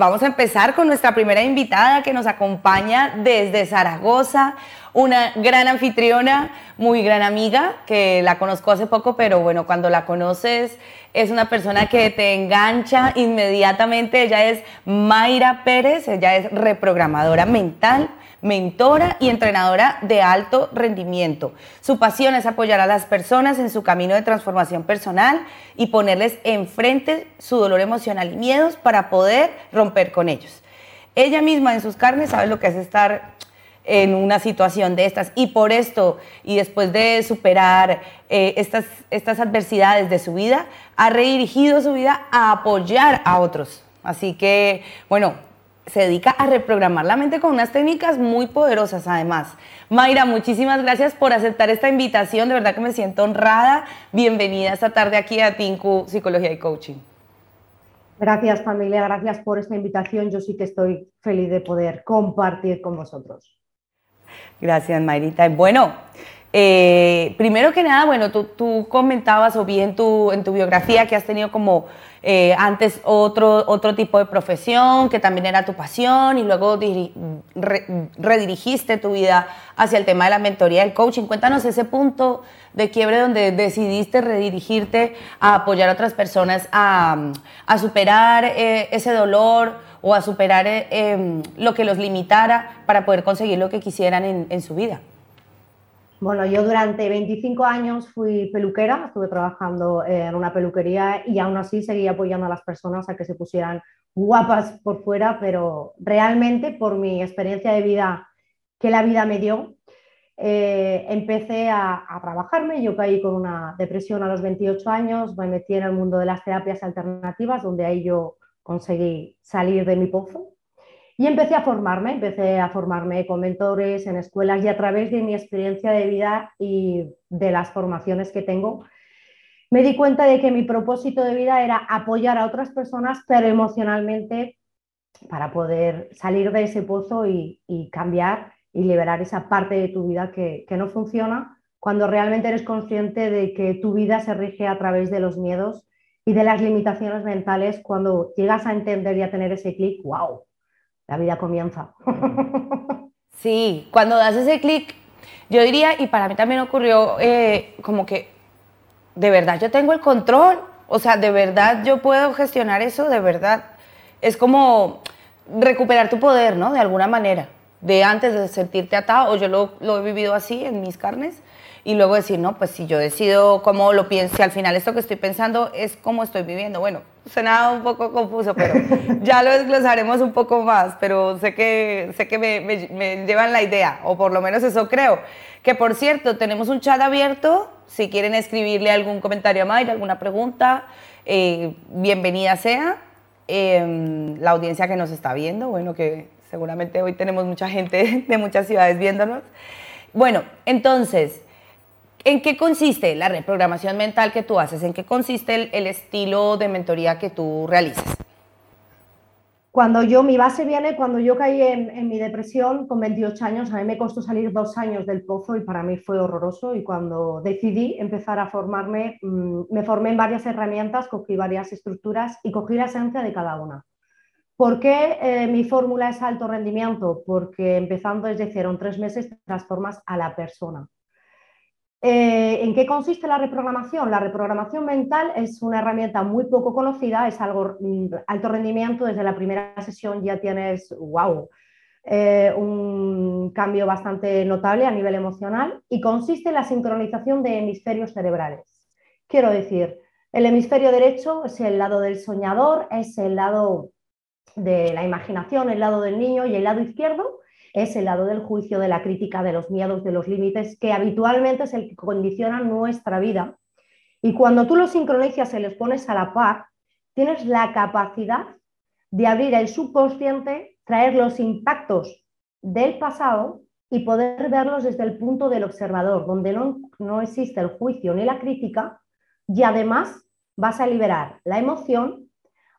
vamos a empezar con nuestra primera invitada que nos acompaña desde Zaragoza, una gran anfitriona, muy gran amiga, que la conozco hace poco, pero bueno, cuando la conoces es una persona que te engancha inmediatamente. Ella es Mayra Pérez, ella es reprogramadora mental mentora y entrenadora de alto rendimiento. Su pasión es apoyar a las personas en su camino de transformación personal y ponerles enfrente su dolor emocional y miedos para poder romper con ellos. Ella misma en sus carnes sabe lo que es estar en una situación de estas y por esto y después de superar eh, estas, estas adversidades de su vida, ha redirigido su vida a apoyar a otros. Así que, bueno, se dedica a reprogramar la mente con unas técnicas muy poderosas además. Mayra, muchísimas gracias por aceptar esta invitación, de verdad que me siento honrada. Bienvenida esta tarde aquí a Tinku Psicología y Coaching. Gracias familia, gracias por esta invitación. Yo sí que estoy feliz de poder compartir con vosotros. Gracias, Mayrita. Bueno, eh, primero que nada, bueno, tú, comentabas o vi en tu, en tu biografía que has tenido como eh, antes otro, otro tipo de profesión que también era tu pasión y luego redirigiste tu vida hacia el tema de la mentoría del coaching. Cuéntanos ese punto de quiebre donde decidiste redirigirte a apoyar a otras personas a, superar eh, ese dolor o a superar em, lo que los limitara para poder conseguir lo que quisieran en, en su vida. Bueno, yo durante 25 años fui peluquera, estuve trabajando en una peluquería y aún así seguía apoyando a las personas a que se pusieran guapas por fuera, pero realmente por mi experiencia de vida que la vida me dio, eh, empecé a, trabajarme. Yo caí con una depresión a los 28 años, me metí en el mundo de las terapias alternativas, donde ahí yo conseguí salir de mi pozo. Y empecé a formarme, empecé a formarme con mentores en escuelas y a través de mi experiencia de vida y de las formaciones que tengo, me di cuenta de que mi propósito de vida era apoyar a otras personas, pero emocionalmente para poder salir de ese pozo y, cambiar y liberar esa parte de tu vida que, que no funciona cuando realmente eres consciente de que tu vida se rige a través de los miedos y de las limitaciones mentales, cuando llegas a entender y a tener ese clic, wow, la vida comienza. Sí, cuando das ese clic, yo diría, y para mí también ocurrió eh, como que, de verdad yo tengo el control, o sea, de verdad yo puedo gestionar eso, de verdad. Es como recuperar tu poder, ¿no? De alguna manera, de antes de sentirte atado, o yo lo, lo he vivido así en mis carnes, y luego decir, no, pues si yo decido cómo lo pienso, al final esto que estoy pensando es cómo estoy viviendo. Bueno, suena un poco confuso, pero ya lo desglosaremos un poco más, pero sé que, sé que me, me, llevan la idea, o por lo menos eso creo. Que por cierto, tenemos un chat abierto, si quieren escribirle algún comentario a Mayra, alguna pregunta, eh, bienvenida sea. Em, la audiencia que nos está viendo, bueno, que seguramente hoy tenemos mucha gente de muchas ciudades viéndonos. Bueno, entonces, ¿En qué consiste la reprogramación mental que tú haces? ¿En qué consiste el, estilo de mentoría que tú realizas? Cuando yo, mi base viene cuando yo caí en, mi depresión con 28 años, a mí me costó salir dos años del pozo y para mí fue horroroso y cuando decidí empezar a formarme, mm, me formé en varias herramientas, cogí varias estructuras y cogí la esencia de cada una. ¿Por qué eh, mi fórmula es alto rendimiento? Porque empezando desde cero, en tres meses transformas a la persona. Eh, ¿En qué consiste la reprogramación? La reprogramación mental es una herramienta muy poco conocida, es algo mm, alto rendimiento, desde la primera sesión ya tienes, wow, eh, un cambio bastante notable a nivel emocional y consiste en la sincronización de hemisferios cerebrales. Quiero decir, el hemisferio derecho es el lado del soñador, es el lado de la imaginación, el lado del niño y el lado izquierdo es el lado del juicio, de la crítica, de los miedos, de los límites, que habitualmente es el que condiciona nuestra vida. Y cuando tú los sincronizas y los pones a la par, tienes la capacidad de abrir el subconsciente, traer los impactos del pasado y poder verlos desde el punto del observador, donde no, no existe el juicio ni la crítica, y además vas a liberar la emoción,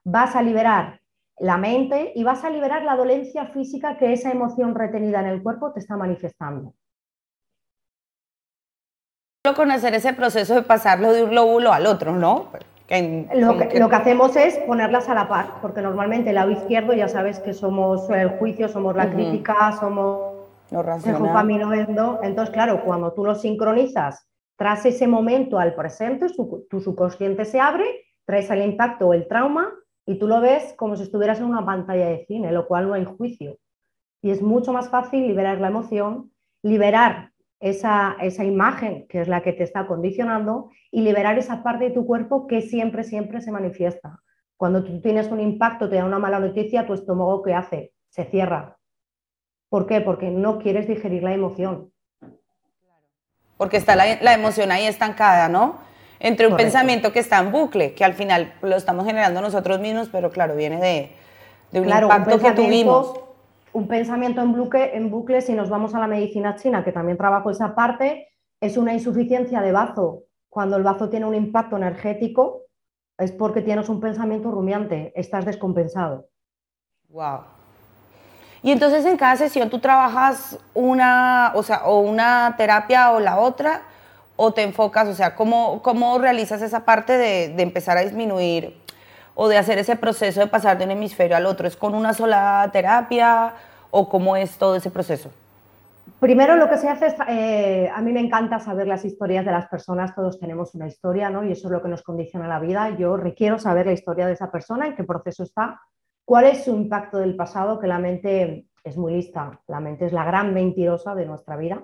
vas a liberar la mente y vas a liberar la dolencia física que esa emoción retenida en el cuerpo te está manifestando. Conocer ese proceso de pasarlo de un lóbulo al otro, ¿no? lo, que, lo, que, hacemos es ponerlas a la par, porque normalmente el lado izquierdo ya sabes que somos el juicio, somos la crítica, somos lo Entonces, claro, cuando tú lo sincronizas tras ese momento al presente, tu subconsciente se abre, traes el impacto o el trauma y tú lo ves como si estuvieras en una pantalla de cine, lo cual no hay juicio. Y es mucho más fácil liberar la emoción, liberar esa, esa imagen que es la que te está condicionando y liberar esa parte de tu cuerpo que siempre, siempre se manifiesta. Cuando tú tienes un impacto, te da una mala noticia, tu estómago, ¿qué hace? Se cierra. ¿Por qué? Porque no quieres digerir la emoción. Porque está la, emoción ahí estancada, ¿no? Entre un pensamiento que está en bucle, que al final lo estamos generando nosotros mismos, pero claro, viene de, un impacto que tuvimos un pensamiento en bucle, en bucle, si nos vamos a la medicina china, que también trabajo esa parte, es una insuficiencia de bazo. Cuando el bazo tiene un impacto energético, es porque tienes un pensamiento rumiante, estás descompensado. Wow. Y entonces en cada sesión tú trabajas una, o sea, o una terapia o la otra, o te enfocas, o sea, ¿cómo, cómo realizas esa parte de, empezar a disminuir o de hacer ese proceso de pasar de un hemisferio al otro? ¿Es con una sola terapia o cómo es todo ese proceso? Primero lo que se hace es, eh, a mí me encanta saber las historias de las personas, todos tenemos una historia, ¿no? Y eso es lo que nos condiciona la vida. Yo requiero saber la historia de esa persona, en qué proceso está, cuál es su impacto del pasado, que la mente es muy lista, la mente es la gran mentirosa de nuestra vida,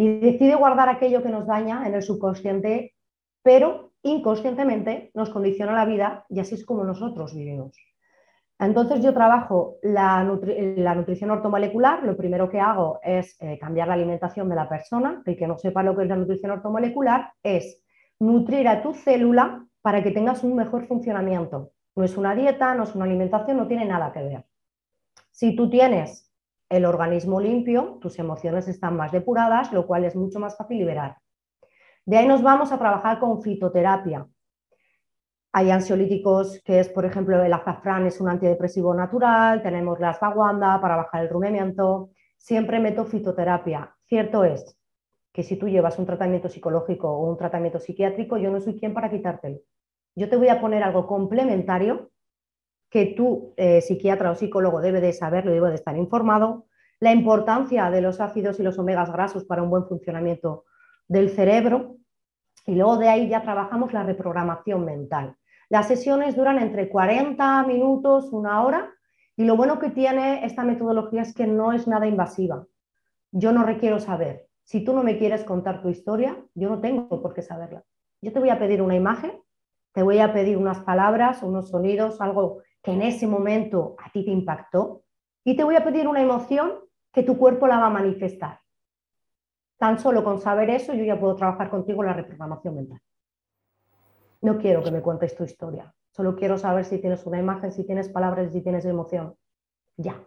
y decide guardar aquello que nos daña en el subconsciente, pero inconscientemente nos condiciona la vida y así es como nosotros vivimos. Entonces yo trabajo la, nutrición ortomolecular, lo primero que hago es eh, cambiar la alimentación de la persona, el que no sepa lo que es la nutrición ortomolecular es nutrir a tu célula para que tengas un mejor funcionamiento. No es una dieta, no es una alimentación, no tiene nada que ver. Si tú tienes el organismo limpio, tus emociones están más depuradas, lo cual es mucho más fácil liberar. De ahí nos vamos a trabajar con fitoterapia. Hay ansiolíticos que es, por ejemplo, el azafrán es un antidepresivo natural, tenemos la ashwagandha para bajar el rumiamiento. Siempre meto fitoterapia. Cierto es que si tú llevas un tratamiento psicológico o un tratamiento psiquiátrico, yo no soy quien para quitártelo. Yo te voy a poner algo complementario que tú, eh, psiquiatra o psicólogo, debe de saberlo y debe de estar informado. La importancia de los ácidos y los omegas grasos para un buen funcionamiento del cerebro y luego de ahí ya trabajamos la reprogramación mental. Las sesiones duran entre 40 minutos, una hora y lo bueno que tiene esta metodología es que no es nada invasiva. Yo no requiero saber. Si tú no me quieres contar tu historia, yo no tengo por qué saberla. Yo te voy a pedir una imagen, te voy a pedir unas palabras, unos sonidos, algo que en ese momento a ti te impactó y te voy a pedir una emoción que tu cuerpo la va a manifestar. Tan solo con saber eso yo ya puedo trabajar contigo la reprogramación mental. No quiero que me cuentes tu historia, solo quiero saber si tienes una imagen, si tienes palabras, si tienes emoción. Ya.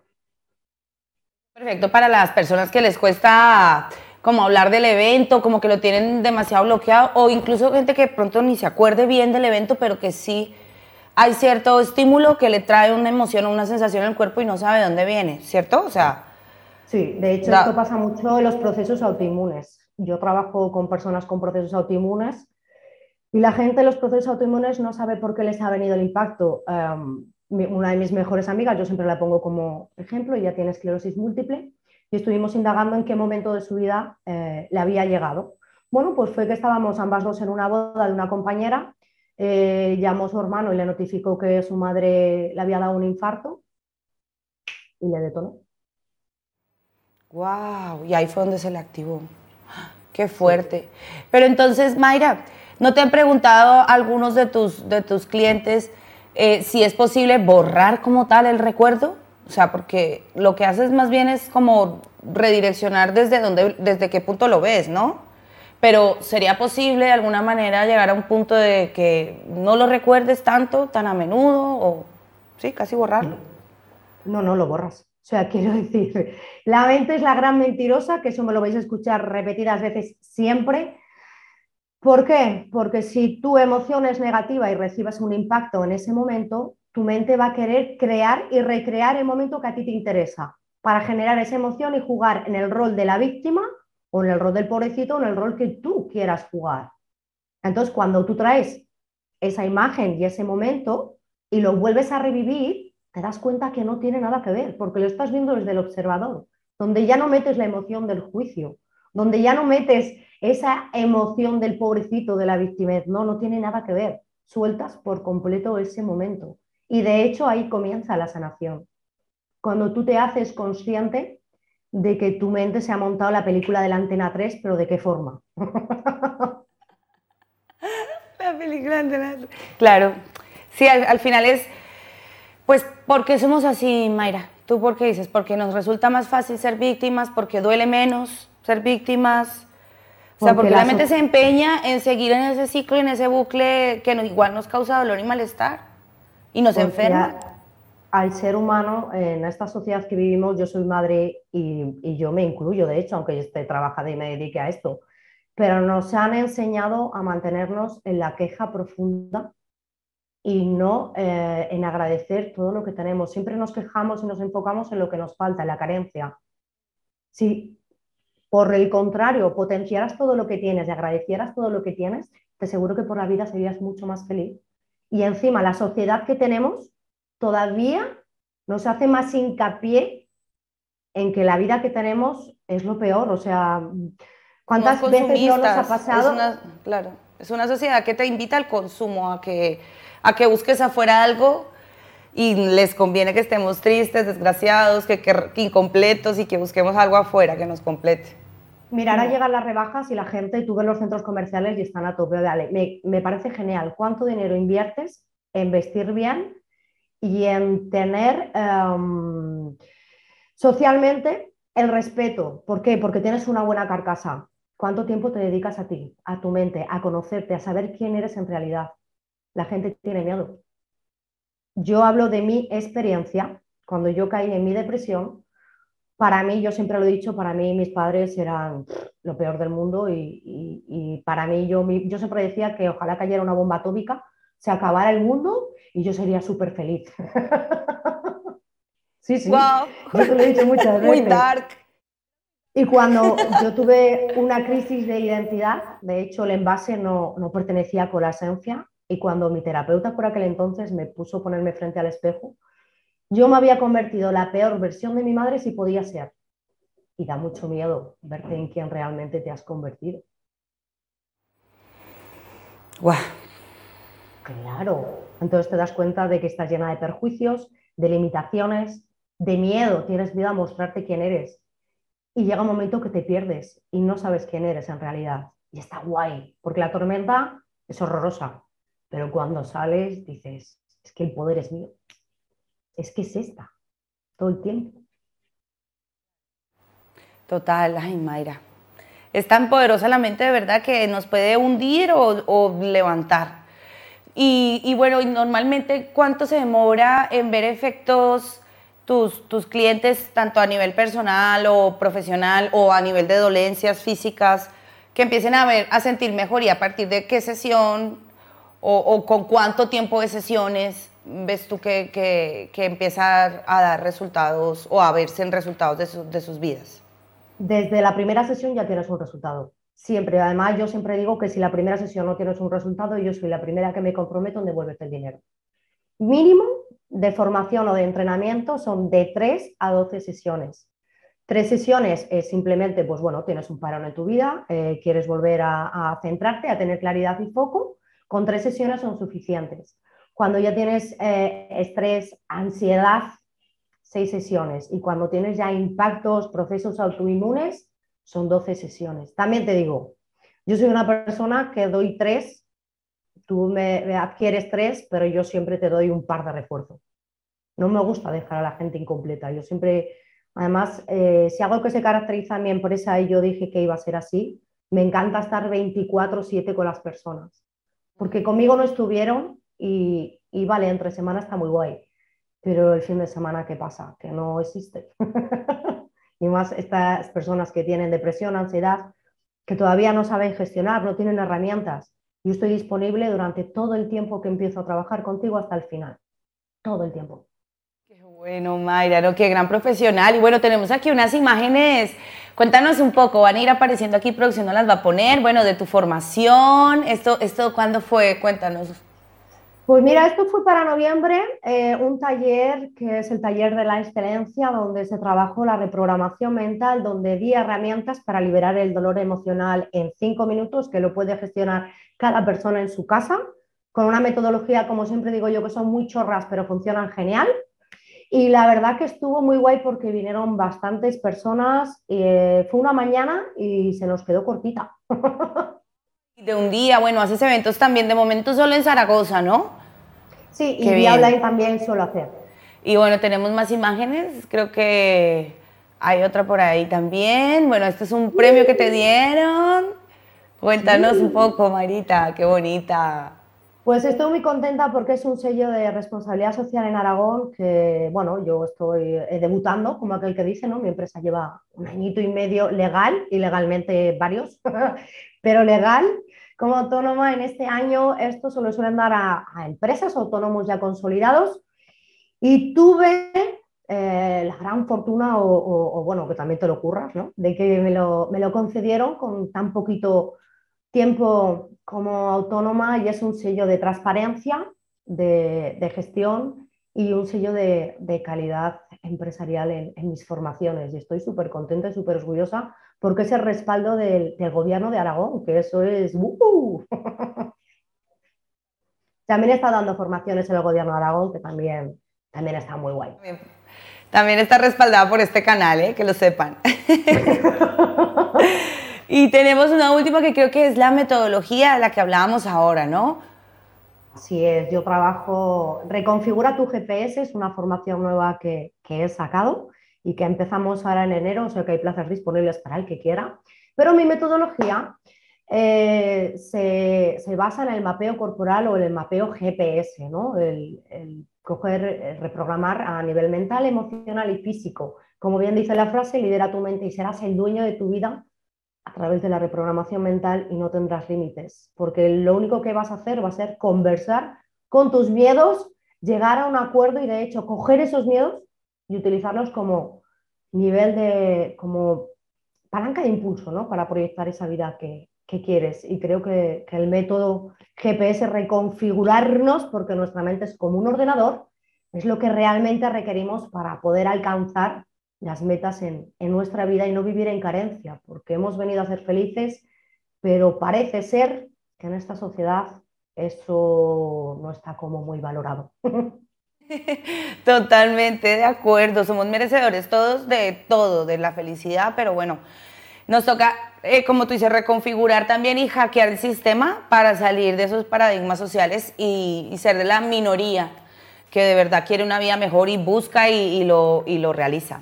Perfecto para las personas que les cuesta como hablar del evento, como que lo tienen demasiado bloqueado, o incluso gente que pronto ni se acuerde bien del evento, pero que sí hay cierto estímulo que le trae una emoción o una sensación en el cuerpo y no sabe de dónde viene, ¿cierto? O sea, Sí, de hecho esto pasa mucho en los procesos autoinmunes. Yo trabajo con personas con procesos autoinmunes y la gente en los procesos autoinmunes no sabe por qué les ha venido el impacto. Em, una de mis mejores amigas, yo siempre la pongo como ejemplo, ella tiene esclerosis múltiple y estuvimos indagando en qué momento de su vida eh, le había llegado. Bueno, pues fue que estábamos ambas dos en una boda de una compañera, eh, llamó a su hermano y le notificó que su madre le había dado un infarto y le detonó. Wow, y ahí fue donde se le activó. Qué fuerte. Pero entonces, Mayra, ¿no te han preguntado algunos de tus, de tus clientes eh, si es posible borrar como tal el recuerdo? O sea, porque lo que haces más bien es como redireccionar desde, dónde, desde qué punto lo ves, ¿no? Pero ¿sería posible de alguna manera llegar a un punto de que no lo recuerdes tanto, tan a menudo, o sí, casi borrarlo? No, no lo borras. O sea, quiero decir, la mente es la gran mentirosa, que eso me lo vais a escuchar repetidas veces siempre. ¿Por qué? Porque si tu emoción es negativa y recibes un impacto en ese momento, tu mente va a querer crear y recrear el momento que a ti te interesa para generar esa emoción y jugar en el rol de la víctima o en el rol del pobrecito o en el rol que tú quieras jugar. Entonces, cuando tú traes esa imagen y ese momento y lo vuelves a revivir, te das cuenta que no tiene nada que ver, porque lo estás viendo desde el observador, donde ya no metes la emoción del juicio, donde ya no metes esa emoción del pobrecito, de la víctima, no, no tiene nada que ver, sueltas por completo ese momento. Y de hecho ahí comienza la sanación. Cuando tú te haces consciente de que tu mente se ha montado la película de la antena 3, pero ¿de qué forma? la película de antena 3. Claro. Sí, al, final es, pues, ¿por qué somos así, Mayra? ¿Tú por qué dices? Porque nos resulta más fácil ser víctimas, porque duele menos ser víctimas. O sea, porque, la mente se empeña en seguir en ese ciclo, en ese bucle que igual nos causa dolor y malestar y nos enferma al ser humano, en esta sociedad que vivimos, yo soy madre y, yo me incluyo, de hecho, aunque yo esté trabajando y me dedique a esto, pero nos han enseñado a mantenernos en la queja profunda y no eh, en agradecer todo lo que tenemos. Siempre nos quejamos y nos enfocamos en lo que nos falta, en la carencia. Si por el contrario potenciaras todo lo que tienes y agradecieras todo lo que tienes, te aseguro que por la vida serías mucho más feliz. Y encima, la sociedad que tenemos todavía nos hace más hincapié en que la vida que tenemos es lo peor. O sea, ¿cuántas veces no nos ha pasado? Es una, claro, es una sociedad que te invita al consumo, a que, a que busques afuera algo y les conviene que estemos tristes, desgraciados, que, incompletos y que busquemos algo afuera que nos complete. Mirar a llegar las rebajas y la gente, tú ves los centros comerciales y están a tope. Dale, me, me parece genial. ¿Cuánto dinero inviertes en vestir bien y en tener em, socialmente el respeto. ¿Por qué? Porque tienes una buena carcasa. ¿Cuánto tiempo te dedicas a ti, a tu mente, a conocerte, a saber quién eres en realidad? La gente tiene miedo. Yo hablo de mi experiencia. Cuando yo caí en mi depresión, para mí, yo siempre lo he dicho, para mí mis padres eran lo peor del mundo y, para mí yo, yo siempre decía que ojalá cayera una bomba atómica, se acabara el mundo y yo sería súper feliz. sí, sí. Wow. Yo te lo he dicho muchas veces. Muy dark. Y cuando yo tuve una crisis de identidad, de hecho el envase no, no pertenecía con la esencia, y cuando mi terapeuta por aquel entonces me puso a ponerme frente al espejo, yo me había convertido en la peor versión de mi madre si podía ser. Y da mucho miedo verte en quien realmente te has convertido. Wow. Claro, entonces te das cuenta de que estás llena de perjuicios, de limitaciones, de miedo, tienes miedo a mostrarte quién eres. Y llega un momento que te pierdes y no sabes quién eres en realidad. Y está guay, porque la tormenta es horrorosa, pero cuando sales dices, es que el poder es mío. Es que es esta, todo el tiempo. Total, ay Mayra. Es tan poderosa la mente de verdad que nos puede hundir o, o levantar. Y, bueno, y normalmente, ¿cuánto se demora en ver efectos tus, tus clientes, tanto a nivel personal o profesional o a nivel de dolencias físicas, que empiecen a, ver, a sentir mejoría a partir de qué sesión o, con cuánto tiempo de sesiones ves tú que, que, empieza a dar resultados o a verse en resultados de, de sus vidas? Desde la primera sesión ya tienes un resultado. Siempre, además yo siempre digo que si la primera sesión no tienes un resultado, yo soy la primera que me comprometo en devolverte el dinero. Mínimo de formación o de entrenamiento son de 3 a 12 sesiones. Tres sesiones es simplemente, pues bueno, tienes un parón en tu vida, eh, quieres volver a, centrarte, a tener claridad y foco. Con tres sesiones son suficientes. Cuando ya tienes eh, estrés, ansiedad, seis sesiones. Y cuando tienes ya impactos, procesos autoinmunes, son 12 sesiones. También te digo, yo soy una persona que doy tres, tú me, adquieres tres, pero yo siempre te doy un par de refuerzos. No me gusta dejar a la gente incompleta. Yo siempre, además, eh, si algo que se caracteriza en mi empresa y yo dije que iba a ser así, me encanta estar 24/7 con las personas. Porque conmigo no estuvieron y, y vale, entre semana está muy guay. Pero el fin de semana, ¿qué pasa? Que no existe. y más estas personas que tienen depresión, ansiedad, que todavía no saben gestionar, no tienen herramientas. Yo estoy disponible durante todo el tiempo que empiezo a trabajar contigo hasta el final, todo el tiempo. Qué bueno, Mayra, ¿no? qué gran profesional. Y bueno, tenemos aquí unas imágenes. Cuéntanos un poco, van a ir apareciendo aquí, producción no las va a poner. Bueno, de tu formación, esto, esto ¿cuándo fue? Cuéntanos. Pues mira, esto fue para noviembre, eh, un taller que es el taller de la excelencia, donde se trabajó la reprogramación mental, donde di herramientas para liberar el dolor emocional en cinco minutos, que lo puede gestionar cada persona en su casa, con una metodología, como siempre digo yo, que son muy chorras, pero funcionan genial. Y la verdad que estuvo muy guay porque vinieron bastantes personas. Eh, fue una mañana y se nos quedó cortita. De un día, bueno, haces eventos también de momento solo en Zaragoza, ¿no? Sí, y vía online también suelo hacer. Y bueno, tenemos más imágenes, creo que hay otra por ahí también. Bueno, este es un premio que te dieron. Cuéntanos un poco, Marita, qué bonita. Pues estoy muy contenta porque es un sello de responsabilidad social en Aragón que, bueno, yo estoy eh, debutando, como aquel que dice, ¿no? Mi empresa lleva un añito y medio legal y legalmente varios, pero legal. Como autónoma en este año esto solo suelen dar a, empresas autónomos ya consolidados y tuve eh, la gran fortuna, o, bueno, que también te lo ocurras, ¿no? De que me lo, me lo concedieron con tan poquito tiempo como autónoma y es un sello de transparencia, de, gestión y un sello de, calidad empresarial en, mis formaciones. Y estoy súper contenta y súper orgullosa porque es el respaldo del, gobierno de Aragón, que eso es... también está dando formaciones en el gobierno de Aragón, que también, también está muy guay. También está respaldada por este canal, ¿eh? que lo sepan. Y tenemos una última que creo que es la metodología de la que hablábamos ahora, ¿no? Así es, yo trabajo Reconfigura tu GPS, es una formación nueva que, que he sacado y que empezamos ahora en enero, o sea que hay plazas disponibles para el que quiera. Pero mi metodología eh, se, se, basa en el mapeo corporal o el mapeo GPS, ¿no? El, coger, reprogramar a nivel mental, emocional y físico. Como bien dice la frase, lidera tu mente y serás el dueño de tu vida a través de la reprogramación mental y no tendrás límites, porque lo único que vas a hacer va a ser conversar con tus miedos, llegar a un acuerdo y de hecho coger esos miedos y utilizarlos como nivel de, como palanca de impulso, ¿no? Para proyectar esa vida que, quieres. Y creo que, que el método GPS reconfigurarnos, porque nuestra mente es como un ordenador, es lo que realmente requerimos para poder alcanzar las metas en, nuestra vida y no vivir en carencia, porque hemos venido a ser felices, pero parece ser que en esta sociedad eso no está como muy valorado. Totalmente de acuerdo, somos merecedores todos de todo, de la felicidad, pero bueno, nos toca, eh, como tú dices, reconfigurar también y hackear el sistema para salir de esos paradigmas sociales y, ser de la minoría que de verdad quiere una vida mejor y busca y, lo, y lo realiza.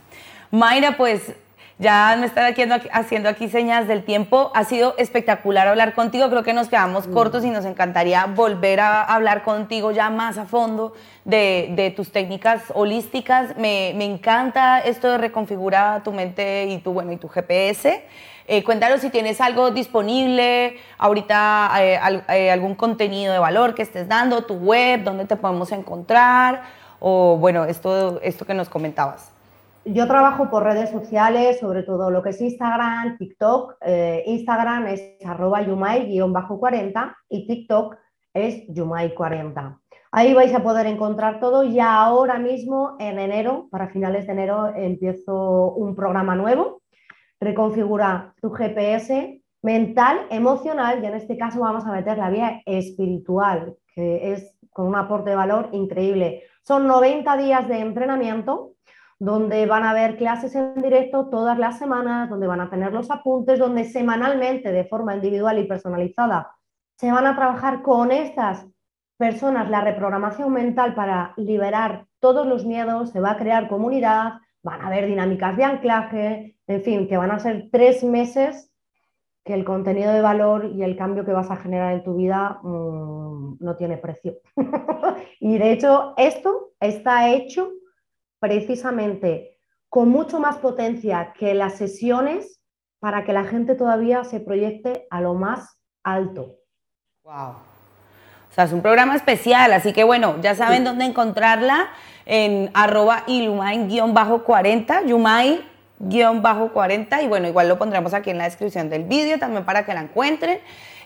Mayra, pues ya me están haciendo aquí señas del tiempo. Ha sido espectacular hablar contigo. Creo que nos quedamos mm. cortos y nos encantaría volver a hablar contigo ya más a fondo de, tus técnicas holísticas. Me, encanta esto de reconfigurar tu mente y tu, bueno, y tu GPS. Eh, cuéntanos si tienes algo disponible, ahorita eh, eh, algún contenido de valor que estés dando, tu web, dónde te podemos encontrar, o bueno, esto, esto que nos comentabas. Yo trabajo por redes sociales, sobre todo lo que es Instagram, TikTok. Eh, Instagram es arroba yumai-40 y TikTok es yumai40. Ahí vais a poder encontrar todo y ahora mismo en enero, para finales de enero, empiezo un programa nuevo. Reconfigura tu GPS mental, emocional y en este caso vamos a meter la vía espiritual, que es con un aporte de valor increíble. Son 90 días de entrenamiento donde van a haber clases en directo todas las semanas, donde van a tener los apuntes, donde semanalmente, de forma individual y personalizada, se van a trabajar con estas personas la reprogramación mental para liberar todos los miedos, se va a crear comunidad, van a haber dinámicas de anclaje, en fin, que van a ser tres meses que el contenido de valor y el cambio que vas a generar en tu vida mm, no tiene precio. y de hecho, esto está hecho precisamente con mucho más potencia que las sesiones para que la gente todavía se proyecte a lo más alto. Wow. O sea, es un programa especial, así que bueno, ya saben dónde encontrarla en arroba ilumay-40, yumay-40 y bueno, igual lo pondremos aquí en la descripción del vídeo también para que la encuentren.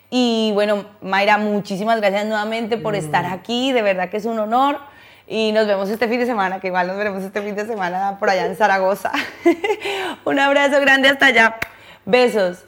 Y bueno, Mayra, muchísimas gracias nuevamente por estar aquí, de verdad que es un honor. Y nos vemos este fin de semana, que igual nos veremos este fin de semana por allá en Zaragoza. un abrazo grande hasta allá. Besos.